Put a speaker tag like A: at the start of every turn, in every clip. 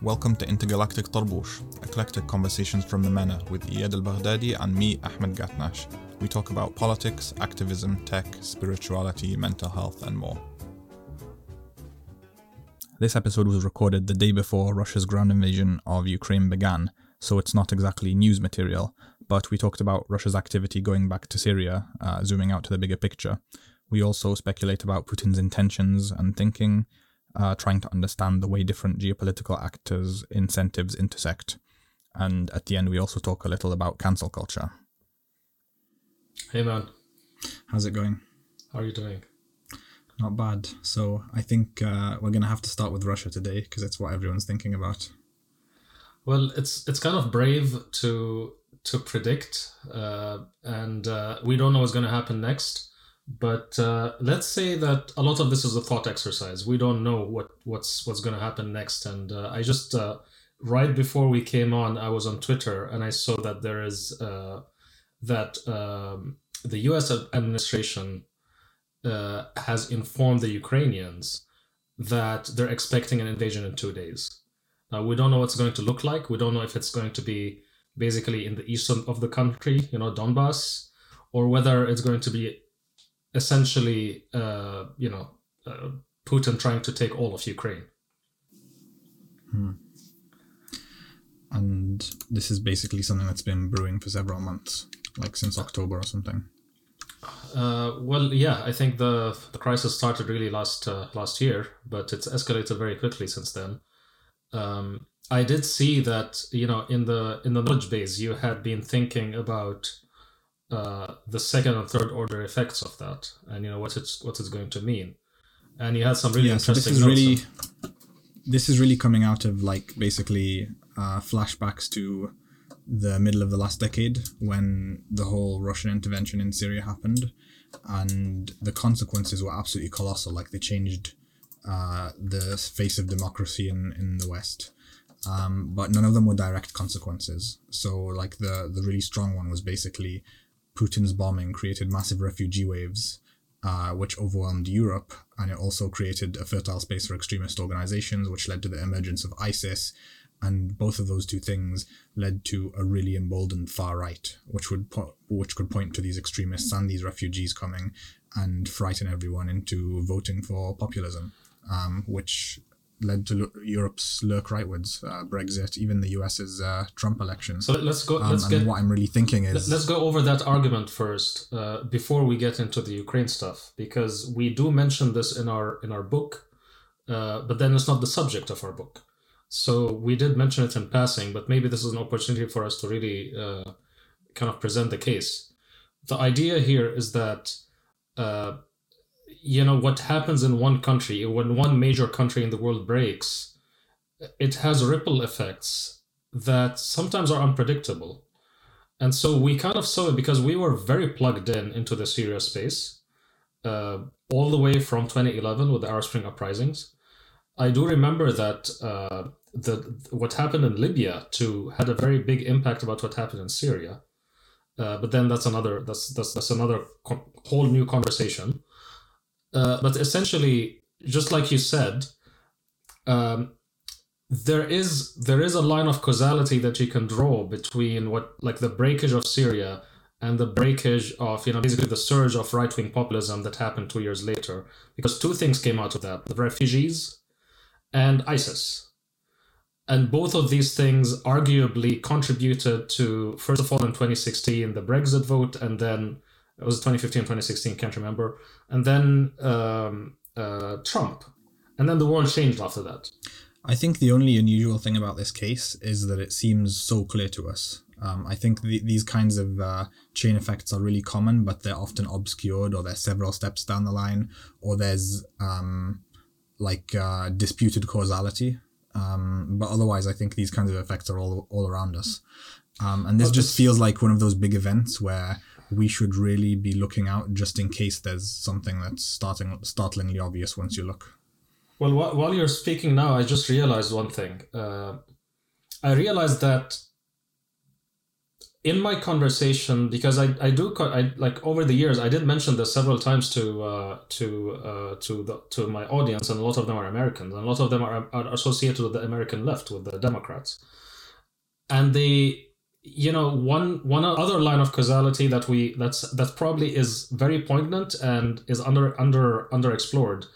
A: Welcome to Intergalactic Tarbush, eclectic conversations from the MENA with Iyad al Baghdadi and me, Ahmed Gatnash. We talk about politics, activism, tech, spirituality, mental health, and more. This episode was recorded the day before Russia's ground invasion of Ukraine began, so it's not exactly news material, but we talked about Russia's activity going back to Syria, uh, zooming out to the bigger picture. We also speculate about Putin's intentions and thinking, uh, trying to understand the way different geopolitical actors' incentives intersect. And at the end, we also talk a little about cancel culture.
B: Hey man,
A: How's it going?
B: how are you doing?
A: Not bad. So I think uh, we're going to have to start with Russia today because it's what everyone's thinking about.
B: Well, it's it's kind of brave to to predict, uh, and uh, we don't know what's going to happen next. But uh, let's say that a lot of this is a thought exercise. We don't know what what's what's going to happen next, and uh, I just uh, right before we came on, I was on Twitter and I saw that there is uh, that um, the U.S. administration uh, has informed the Ukrainians that they're expecting an invasion in two days. Now we don't know what's going to look like. We don't know if it's going to be basically in the east of the country, you know, Donbass, or whether it's going to be essentially, uh, you know, uh, Putin trying to take all of Ukraine.
A: And this is basically something that's been brewing for several months, like since October or something.
B: Uh, well, yeah, I think the the crisis started really last uh, last year, but it's escalated very quickly since then. Um, I did see that you know in the in the knowledge base you had been thinking about uh, the second and third order effects of that, and you know what it's what it's going to mean, and you had some really
A: yeah, so
B: interesting.
A: this is really this is really coming out of like basically uh, flashbacks to the middle of the last decade when the whole Russian intervention in Syria happened, and the consequences were absolutely colossal. Like they changed uh, the face of democracy in in the West. Um, but none of them were direct consequences. So, like the the really strong one was basically Putin's bombing created massive refugee waves, uh, which overwhelmed Europe, and it also created a fertile space for extremist organizations, which led to the emergence of ISIS. And both of those two things led to a really emboldened far right, which would po- which could point to these extremists and these refugees coming and frighten everyone into voting for populism, um, which led to Europe's lurk rightwards, uh, Brexit, even the US's uh, Trump election.
B: So let's go.
A: Um,
B: let's
A: and
B: get.
A: what I'm really thinking is
B: Let's go over that argument first uh, before we get into the Ukraine stuff, because we do mention this in our in our book, uh, but then it's not the subject of our book. So we did mention it in passing, but maybe this is an opportunity for us to really uh, kind of present the case. The idea here is that uh, you know what happens in one country when one major country in the world breaks, it has ripple effects that sometimes are unpredictable. And so we kind of saw it because we were very plugged in into the Syria space, uh, all the way from 2011 with the Arab Spring uprisings. I do remember that uh, the what happened in Libya too had a very big impact about what happened in Syria. Uh, but then that's another that's that's, that's another co- whole new conversation. Uh, but essentially, just like you said, um, there is there is a line of causality that you can draw between what like the breakage of Syria and the breakage of you know basically the surge of right wing populism that happened two years later. Because two things came out of that the refugees and ISIS. And both of these things arguably contributed to first of all in 2016 the Brexit vote and then it was 2015 2016 can't remember and then um, uh, Trump and then the world changed after that
A: I think the only unusual thing about this case is that it seems so clear to us. Um, I think the, these kinds of uh, chain effects are really common, but they're often obscured, or they're several steps down the line, or there's um, like uh, disputed causality. Um, but otherwise, I think these kinds of effects are all all around us, um, and this just feels like one of those big events where we should really be looking out just in case there's something that's starting startlingly obvious once you look.
B: Well, wh- while you're speaking now, I just realized one thing. Uh, I realized that in my conversation because I, I do I like over the years I did mention this several times to uh, to uh, to the to my audience and a lot of them are Americans and a lot of them are, are associated with the American left with the Democrats and they you know one one other line of causality that we that's that probably is very poignant and is under under underexplored.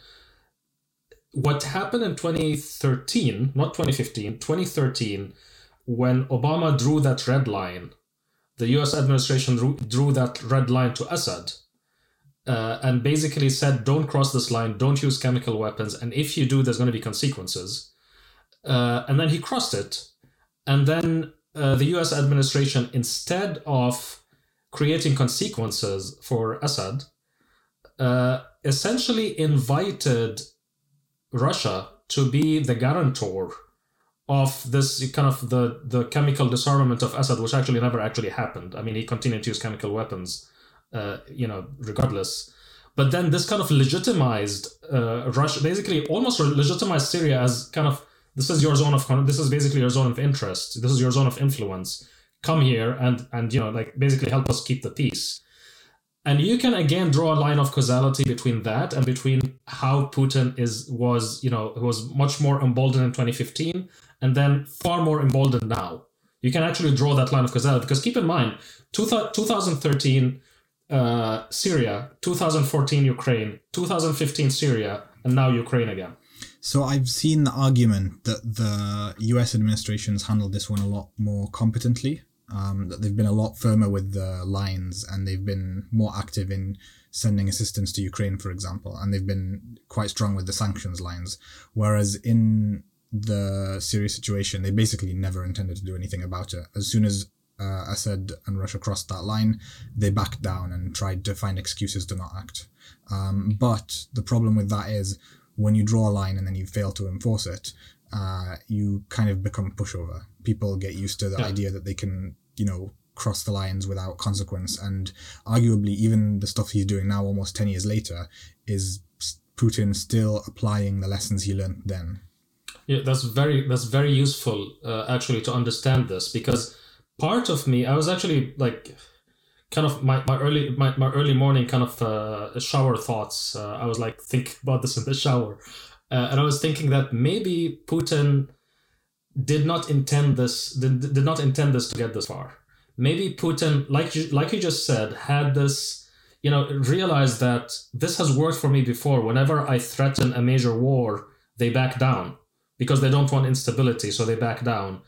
B: What happened in 2013 not 2015 2013 when obama drew that red line the us administration drew, drew that red line to assad uh, and basically said don't cross this line don't use chemical weapons and if you do there's going to be consequences. Uh, and then he crossed it and then uh, the US administration, instead of creating consequences for Assad, uh, essentially invited Russia to be the guarantor of this kind of the, the chemical disarmament of Assad, which actually never actually happened. I mean, he continued to use chemical weapons, uh, you know, regardless. But then this kind of legitimized uh, Russia, basically almost legitimized Syria as kind of this is your zone of this is basically your zone of interest. This is your zone of influence. Come here and and you know like basically help us keep the peace. And you can again draw a line of causality between that and between how putin is was you know was much more emboldened in 2015 and then far more emboldened now. You can actually draw that line of causality because keep in mind 2013 uh, syria 2014 ukraine 2015 syria and now ukraine again
A: so I've seen the argument that the US administration's handled this one a lot more competently. Um, that they've been a lot firmer with the lines and they've been more active in sending assistance to Ukraine, for example, and they've been quite strong with the sanctions lines. Whereas in the Syria situation, they basically never intended to do anything about it. As soon as uh, Assad and Russia crossed that line, they backed down and tried to find excuses to not act. Um, but the problem with that is when you draw a line and then you fail to enforce it, uh, you kind of become pushover. People get used to the yeah. idea that they can, you know, cross the lines without consequence. And arguably, even the stuff he's doing now, almost 10 years later, is Putin still applying the lessons he learned then.
B: Yeah, that's very that's very useful uh, actually to understand this because part of me I was actually like kind of my, my early my, my early morning kind of uh, shower thoughts. Uh, I was like think about this in the shower, uh, and I was thinking that maybe Putin did not intend this did, did not intend this to get this far. Maybe Putin, like you, like you just said, had this you know realized that this has worked for me before. Whenever I threaten a major war, they back down because they don't want instability, so they back down.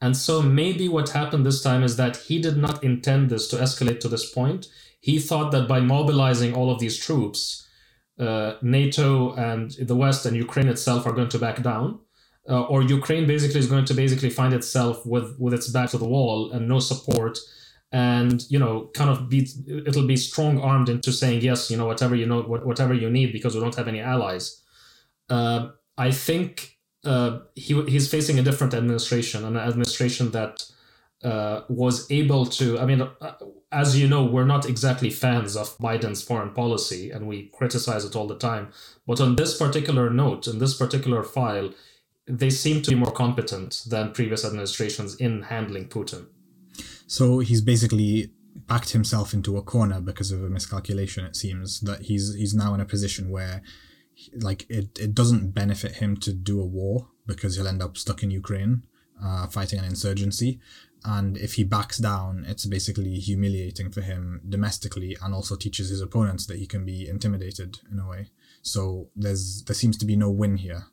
B: And so maybe what happened this time is that he did not intend this to escalate to this point. He thought that by mobilizing all of these troops, uh, NATO and the West and Ukraine itself are going to back down. Uh, or Ukraine basically is going to basically find itself with, with its back to the wall and no support and you know kind of be it'll be strong armed into saying yes you know whatever you know whatever you need because we don't have any allies uh, i think uh, he he's facing a different administration, an administration that uh, was able to. I mean, uh, as you know, we're not exactly fans of Biden's foreign policy, and we criticize it all the time. But on this particular note, in this particular file, they seem to be more competent than previous administrations in handling Putin.
A: So he's basically backed himself into a corner because of a miscalculation. It seems that he's he's now in a position where like it, it doesn't benefit him to do a war because he'll end up stuck in Ukraine uh, fighting an insurgency. And if he backs down, it's basically humiliating for him domestically and also teaches his opponents that he can be intimidated in a way. So there's there seems to be no win here.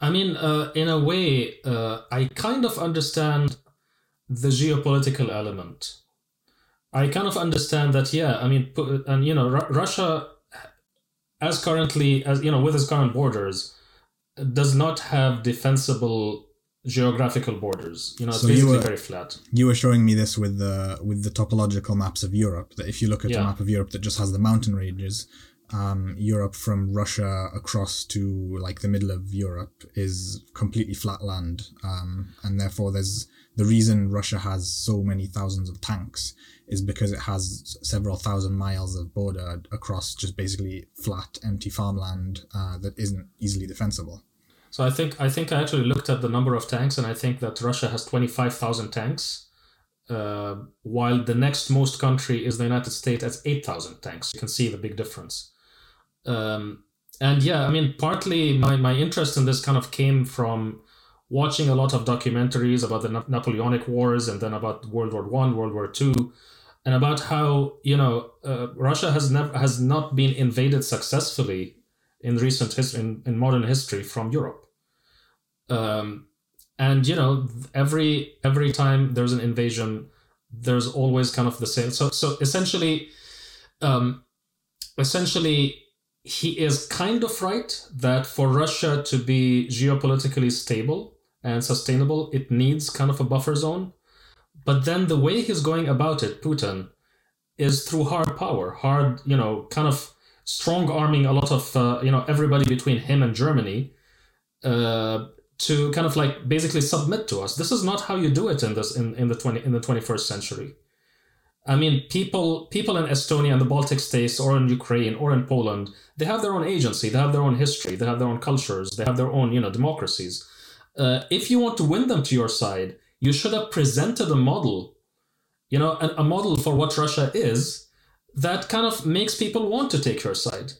B: I mean, uh, in a way, uh, I kind of understand the geopolitical element. I kind of understand that, yeah. I mean, and you know, Russia as currently as you know with its current borders does not have defensible geographical borders you know it's so basically were, very flat
A: you were showing me this with the with the topological maps of europe that if you look at yeah. a map of europe that just has the mountain ranges um, Europe from Russia across to like the middle of Europe is completely flat land, um, and therefore there's the reason Russia has so many thousands of tanks is because it has several thousand miles of border across just basically flat, empty farmland uh, that isn't easily defensible.
B: So I think I think I actually looked at the number of tanks, and I think that Russia has twenty five thousand tanks, uh, while the next most country is the United States at 8,000 tanks. You can see the big difference. Um, and yeah, I mean, partly my, my interest in this kind of came from watching a lot of documentaries about the Napoleonic Wars and then about World War One, World War Two, and about how you know uh, Russia has never has not been invaded successfully in recent history in, in modern history from Europe. Um, and you know every every time there's an invasion, there's always kind of the same. So so essentially, um, essentially he is kind of right that for Russia to be geopolitically stable and sustainable, it needs kind of a buffer zone. But then the way he's going about it, Putin, is through hard power, hard, you know, kind of strong arming a lot of, uh, you know, everybody between him and Germany uh, to kind of like basically submit to us. This is not how you do it in this in, in the twenty in the twenty first century. I mean, people people in Estonia and the Baltic states, or in Ukraine, or in Poland, they have their own agency, they have their own history, they have their own cultures, they have their own you know democracies. Uh, if you want to win them to your side, you should have presented a model, you know, a, a model for what Russia is that kind of makes people want to take your side.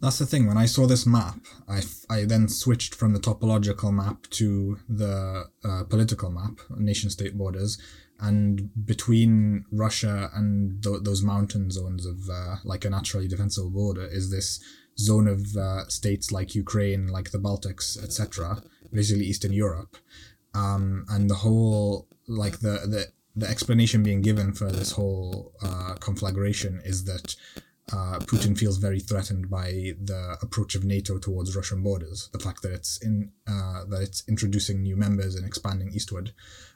A: That's the thing. When I saw this map, I, I then switched from the topological map to the uh, political map, nation state borders, and between Russia and th- those mountain zones of uh, like a naturally defensible border is this zone of uh, states like Ukraine, like the Baltics, etc., basically Eastern Europe, um, and the whole like the the the explanation being given for this whole uh, conflagration is that uh, Putin feels very threatened by the approach of NATO towards Russian borders. The fact that it's in uh, that it's introducing new members and expanding eastward,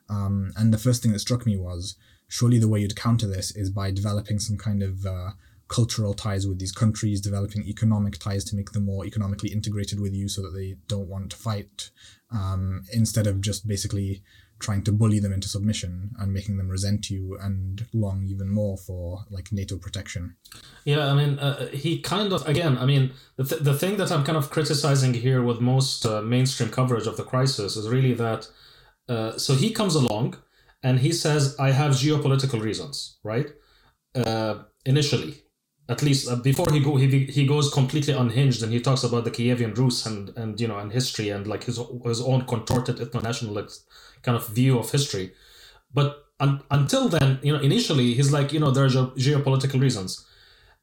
A: um, and the first thing that struck me was surely the way you'd counter this is by developing some kind of uh, cultural ties with these countries, developing economic ties to make them more economically integrated with you so that they don't want to fight, um, instead of just basically trying to bully them into submission and making them resent you and long even more for like NATO protection.
B: Yeah, I mean, uh, he kind of, again, I mean, the, th- the thing that I'm kind of criticizing here with most uh, mainstream coverage of the crisis is really that uh, so he comes along and he says, I have geopolitical reasons, right? Uh, initially, at least uh, before he go he, he goes completely unhinged and he talks about the Kievan Rus and and you know and history and like his his own contorted ethno-nationalist kind of view of history but un, until then you know initially he's like you know there are geopolitical reasons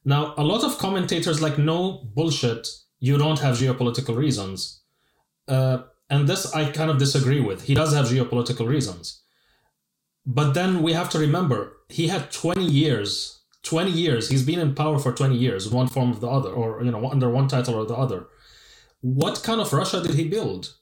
B: now a lot of commentators like no bullshit you don't have geopolitical reasons uh, and this I kind of disagree with. He does have geopolitical reasons. But then we have to remember he had 20 years, 20 years, he's been in power for 20 years, one form of the other, or you know, under one title or the other. What kind of Russia did he build?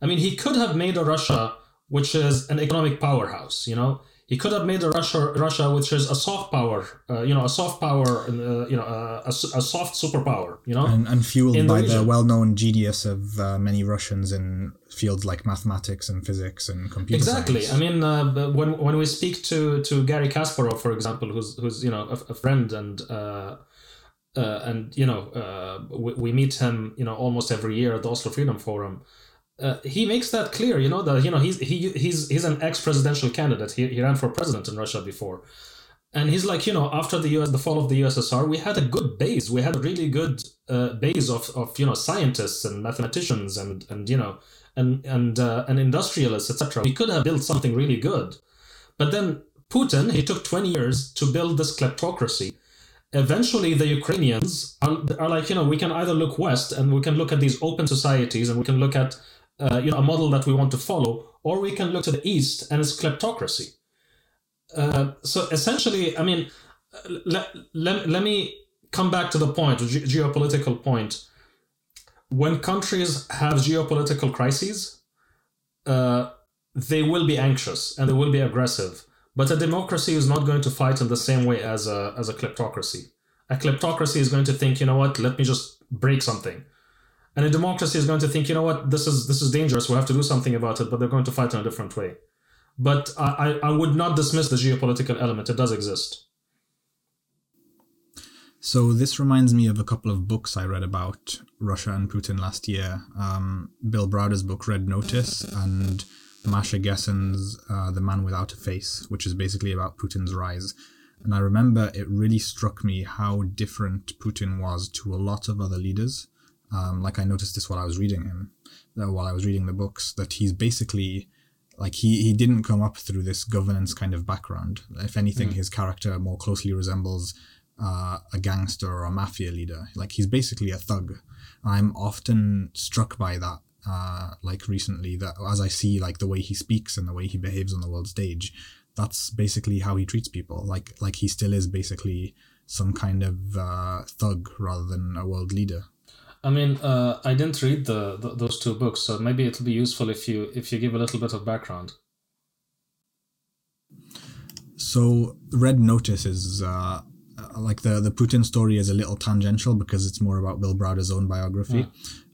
B: I mean, he could have made a Russia which is an economic powerhouse, you know, he could have made a Russia, Russia which is a soft power, uh, you know, a soft power, uh, you know, a, a, soft superpower, you know,
A: and, and fueled by the, the, well-known genius of uh, many Russians in fields like mathematics and physics and computer
B: exactly.
A: Science.
B: I mean, uh, when when we speak to to Garry Kasparov, for example, who's who's you know a, a friend and. Uh, uh, and you know, we, we meet him, you know, almost every year at the Oslo Freedom Forum uh, he makes that clear. You know that you know he's he he's he's an ex presidential candidate. He, he ran for president in Russia before, and he's like you know after the US the fall of the USSR we had a good base. We had a really good uh, base of, of you know scientists and mathematicians and and you know and and uh, and industrialists etc. We could have built something really good, but then Putin he took twenty years to build this kleptocracy eventually the Ukrainians are, are, like, you know, we can either look west and we can look at these open societies and we can look at uh, you know, a model that we want to follow, or we can look to the east and it's kleptocracy. Uh, so essentially, I mean, let, let, let me come back to the point, ge- geopolitical point. When countries have geopolitical crises, uh, they will be anxious and they will be aggressive. But a democracy is not going to fight in the same way as a, as a kleptocracy. A kleptocracy is going to think, you know what, let me just break something and a democracy is going to think, you know what, this is this is dangerous. We have to do something about it, but they're going to fight in a different way. But I, I would not dismiss the geopolitical element. It does exist.
A: So this reminds me of a couple of books I read about Russia and Putin last year. Um, Bill Browder's book Red Notice and Masha Gessen's uh, The Man Without a Face, which is basically about Putin's rise. And I remember it really struck me how different Putin was to a lot of other leaders. Um, like I noticed this while I was reading him, uh, while I was reading the books, that he's basically like he, he didn't come up through this governance kind of background. If anything, mm. his character more closely resembles uh, a gangster or a mafia leader. Like he's basically a thug. I'm often struck by that. Uh, like recently, that as I see like the way he speaks and the way he behaves on the world stage, that's basically how he treats people. Like like he still is basically some kind of uh, thug rather than a world leader.
B: I mean, uh, I didn't read the, the, those two books, so maybe it'll be useful if you if you give a little bit of background.
A: So, Red Notice is uh, uh, like the the Putin story is a little tangential because it's more about Bill Browder's own biography,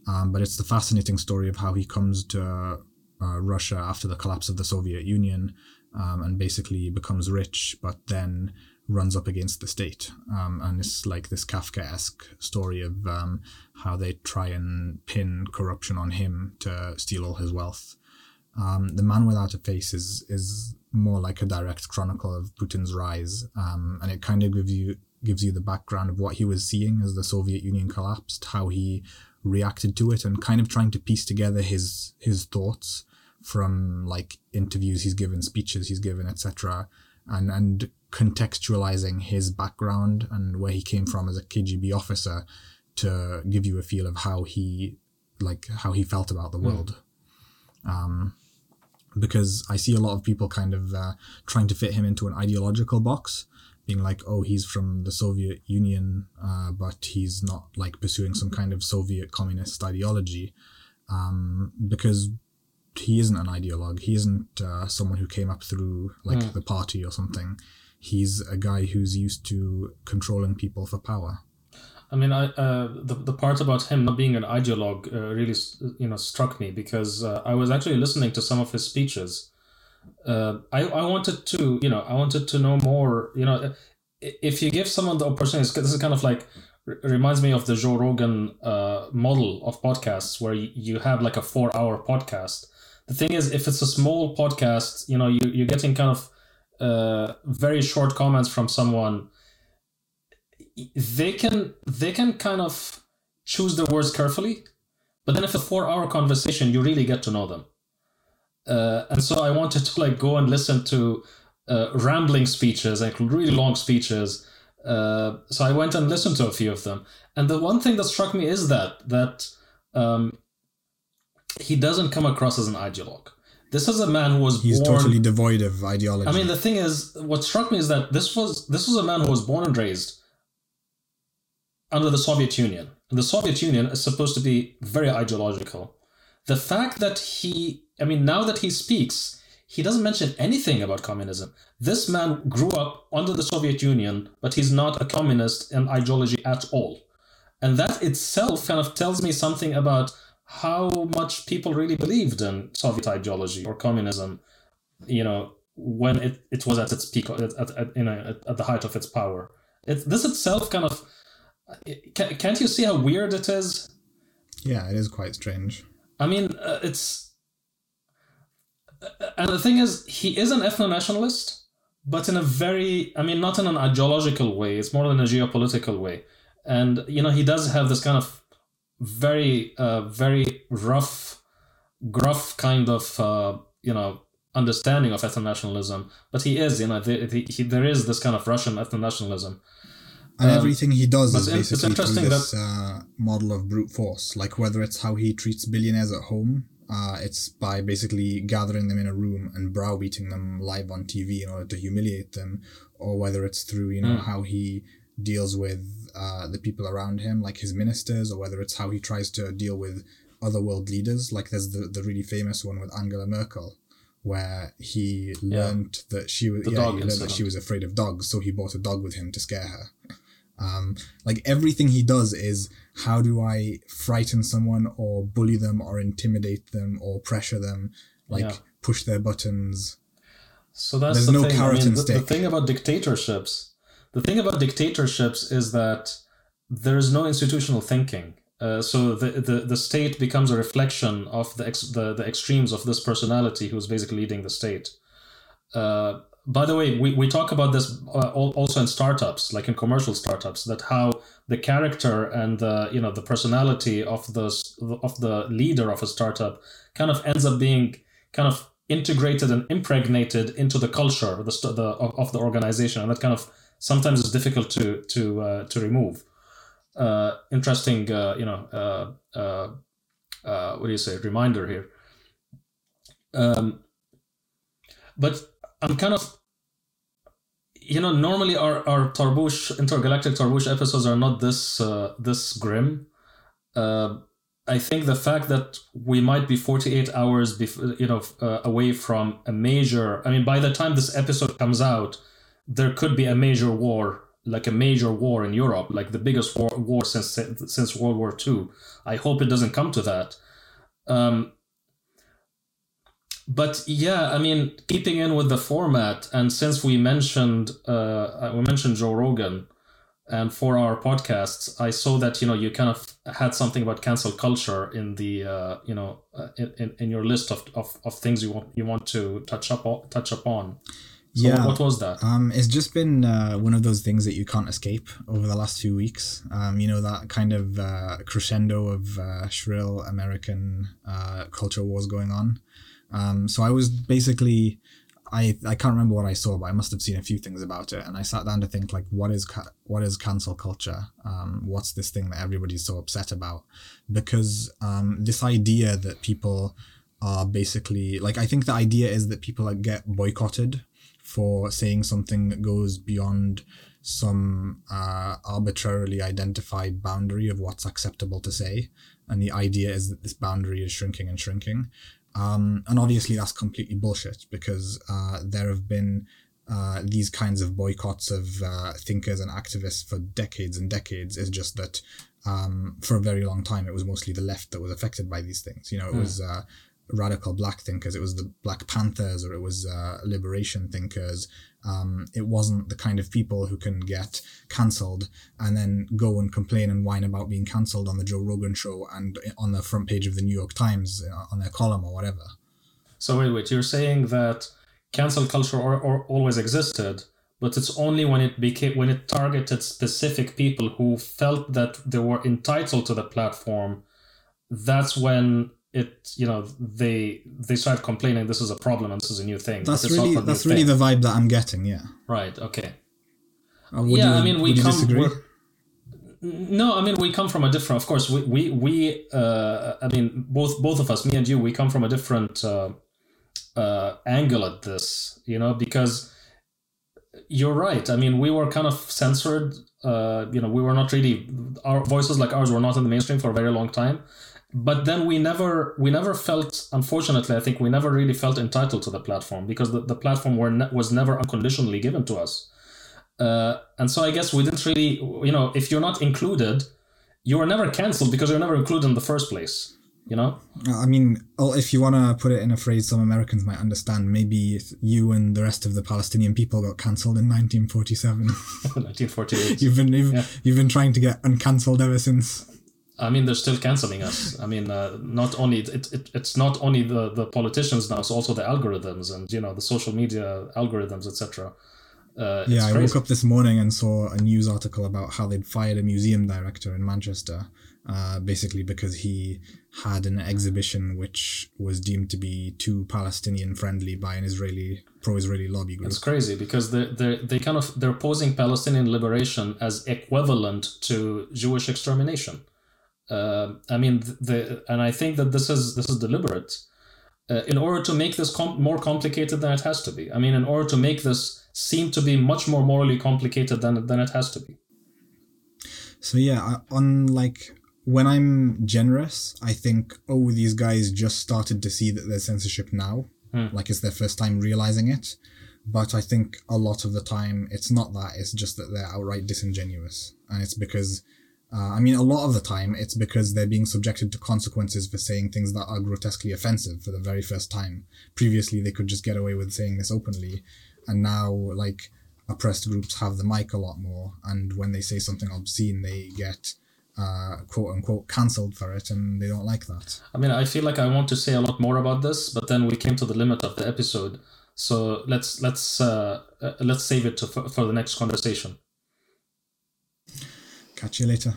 A: um, but it's the fascinating story of how he comes to uh, Russia after the collapse of the Soviet Union, um, and basically becomes rich, but then runs up against the state. Um, and it's like this Kafkaesque story of um, how they try and pin corruption on him to steal all his wealth. Um, the Man Without a Face is is more like a direct chronicle of Putin's rise, um, and it kind of gives you gives you the background of what he was seeing as the Soviet Union collapsed, how he reacted to it, and kind of trying to piece together his his thoughts from like interviews he's given, speeches he's given, etc., and and contextualizing his background and where he came from as a KGB officer to give you a feel of how he like how he felt about the hmm. world. Mm. Um, because I see a lot of people kind of uh, trying to fit him into an ideological box, being like, oh, he's from the Soviet Union, uh, but he's not like pursuing some kind of Soviet communist ideology, um, because he isn't an ideologue. He isn't uh, someone who came up through like mm. the party or something. He's a guy who's used to controlling people for power.
B: I mean, I uh, the the part about him not being an ideologue uh, really you know struck me because uh, I was actually listening to some of his speeches. Uh, I I wanted to you know I wanted to know more. You know, if you give someone the opportunity, this is kind of like reminds me of the Joe Rogan uh, model of podcasts where you have like a four hour podcast. The thing is, if it's a small podcast, you know, you you're getting kind of uh, very short comments from someone they can they can kind of choose their words carefully but then if a four hour conversation you really get to know them. Uh, and so i wanted to like go and listen to uh, rambling speeches like really long speeches. Uh, so i went and listened to a few of them. And the one thing that struck me is that that um, he doesn't come across as an ideologue this is a man who was born.
A: he's
B: born,
A: totally devoid of ideology
B: i mean the thing is what struck me is that this was this was a man who was born and raised under the Soviet Union. And the Soviet Union is supposed to be very ideological. The fact that he, I mean, now that he speaks, he doesn't mention anything about communism. This man grew up under the Soviet Union, but he's not a communist in ideology at all. And that itself kind of tells me something about how much people really believed in Soviet ideology or communism, you know, when it, it was at its peak, at, at, at you know, at, at the height of its power. It, this itself kind of can't you see how weird it is?
A: Yeah, it is quite strange.
B: I mean, uh, it's. And the thing is, he is an ethno nationalist, but in a very, I mean, not in an ideological way, it's more in a geopolitical way. And, you know, he does have this kind of very, uh, very rough, gruff kind of, uh, you know, understanding of ethno nationalism. But he is, you know, the, the, he, there is this kind of Russian ethno nationalism
A: and um, everything he does is basically through this that... uh, model of brute force. Like whether it's how he treats billionaires at home, uh, it's by basically gathering them in a room and browbeating them live on TV in order to humiliate them, or whether it's through you know mm. how he deals with uh, the people around him, like his ministers, or whether it's how he tries to deal with other world leaders. Like there's the the really famous one with Angela Merkel, where he learned that she was the yeah, he learned that she was afraid of dogs, so he bought a dog with him to scare her. Um, like everything he does is how do I frighten someone or bully them or intimidate them or pressure them, like yeah. push their buttons.
B: So that's There's the no thing. carrot I mean, the, the thing about dictatorships. The thing about dictatorships is that there is no institutional thinking. Uh, so the, the the state becomes a reflection of the, ex- the the extremes of this personality who's basically leading the state. Uh, by the way, we, we talk about this uh, also in startups, like in commercial startups, that how the character and the you know the personality of the of the leader of a startup kind of ends up being kind of integrated and impregnated into the culture of the, the of the organization, and that kind of sometimes it's difficult to to uh, to remove. Uh, interesting, uh, you know, uh, uh, uh, what do you say? Reminder here. Um, but I'm kind of you know normally our our Tarbush intergalactic Tarbush episodes are not this this grim. Uh, I think the fact that we might be 48 hours bef- you know away from a major I mean by the time this episode comes out there could be a major war like a major war in Europe like the biggest war, war since since World War II I hope it doesn't come to that um, but yeah, I mean, keeping in with the format, and since we mentioned uh, we mentioned Joe Rogan, and for our podcasts, I saw that you know you kind of had something about cancel culture in the uh, you know uh, in, in your list of, of, of things you want you want to touch up touch upon. So yeah, what was that?
A: Um, it's just been uh, one of those things that you can't escape over the last few weeks. Um, you know that kind of uh, crescendo of uh, shrill American uh, culture wars going on. Um, so I was basically, I I can't remember what I saw, but I must have seen a few things about it, and I sat down to think like, what is ca- what is cancel culture? Um, what's this thing that everybody's so upset about? Because um, this idea that people are basically like, I think the idea is that people like get boycotted for saying something that goes beyond some uh, arbitrarily identified boundary of what's acceptable to say. And the idea is that this boundary is shrinking and shrinking. Um, and obviously, that's completely bullshit because uh, there have been uh, these kinds of boycotts of uh, thinkers and activists for decades and decades. It's just that um, for a very long time, it was mostly the left that was affected by these things. You know, it mm. was uh, radical black thinkers, it was the Black Panthers, or it was uh, liberation thinkers. Um, it wasn't the kind of people who can get cancelled and then go and complain and whine about being cancelled on the Joe Rogan show and on the front page of the New York Times uh, on their column or whatever.
B: So wait, wait, you're saying that cancel culture or, or always existed, but it's only when it became when it targeted specific people who felt that they were entitled to the platform. That's when it you know they they start complaining this is a problem and this is a new thing.
A: That's really that's really thing. the vibe that i'm getting yeah.
B: Right okay. Uh, yeah you, i mean we come no i mean we come from a different of course we we, we uh, i mean both both of us me and you we come from a different uh, uh, angle at this you know because you're right. I mean we were kind of censored uh, you know we were not really our voices like ours were not in the mainstream for a very long time but then we never we never felt unfortunately i think we never really felt entitled to the platform because the, the platform were ne- was never unconditionally given to us. Uh, and so i guess we didn't really you know if you're not included you were never cancelled because you're never included in the first place you know?
A: I mean if you want to put it in a phrase some americans might understand maybe you and the rest of the palestinian people got cancelled in 1947
B: 1948
A: you've been you've, yeah. you've been trying to get uncancelled ever since
B: I mean, they're still canceling us. I mean, uh, not only it, it, it's not only the, the politicians now; it's also the algorithms and you know the social media algorithms, etc.
A: Uh, yeah, I woke up this morning and saw a news article about how they'd fired a museum director in Manchester, uh, basically because he had an exhibition which was deemed to be too Palestinian friendly by an Israeli pro-Israeli lobby group.
B: It's crazy because they they they kind of they're posing Palestinian liberation as equivalent to Jewish extermination. Uh, I mean, the and I think that this is this is deliberate uh, in order to make this com- more complicated than it has to be. I mean, in order to make this seem to be much more morally complicated than than it has to be.
A: So yeah, on like when I'm generous, I think oh these guys just started to see that there's censorship now, hmm. like it's their first time realizing it. But I think a lot of the time it's not that; it's just that they're outright disingenuous, and it's because uh, I mean, a lot of the time it's because they're being subjected to consequences for saying things that are grotesquely offensive for the very first time. Previously, they could just get away with saying this openly, and now, like, oppressed groups have the mic a lot more, and when they say something obscene, they get
C: uh, quote unquote cancelled for it, and they don't like that.
B: I mean, I feel like I want to say a lot more about this, but then we came to the limit of the episode. So let's let's uh, uh, let's save it to, for, for the next conversation.
C: Catch you later.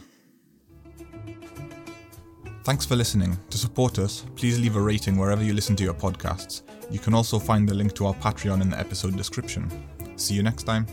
A: Thanks for listening. To support us, please leave a rating wherever you listen to your podcasts. You can also find the link to our Patreon in the episode description. See you next time.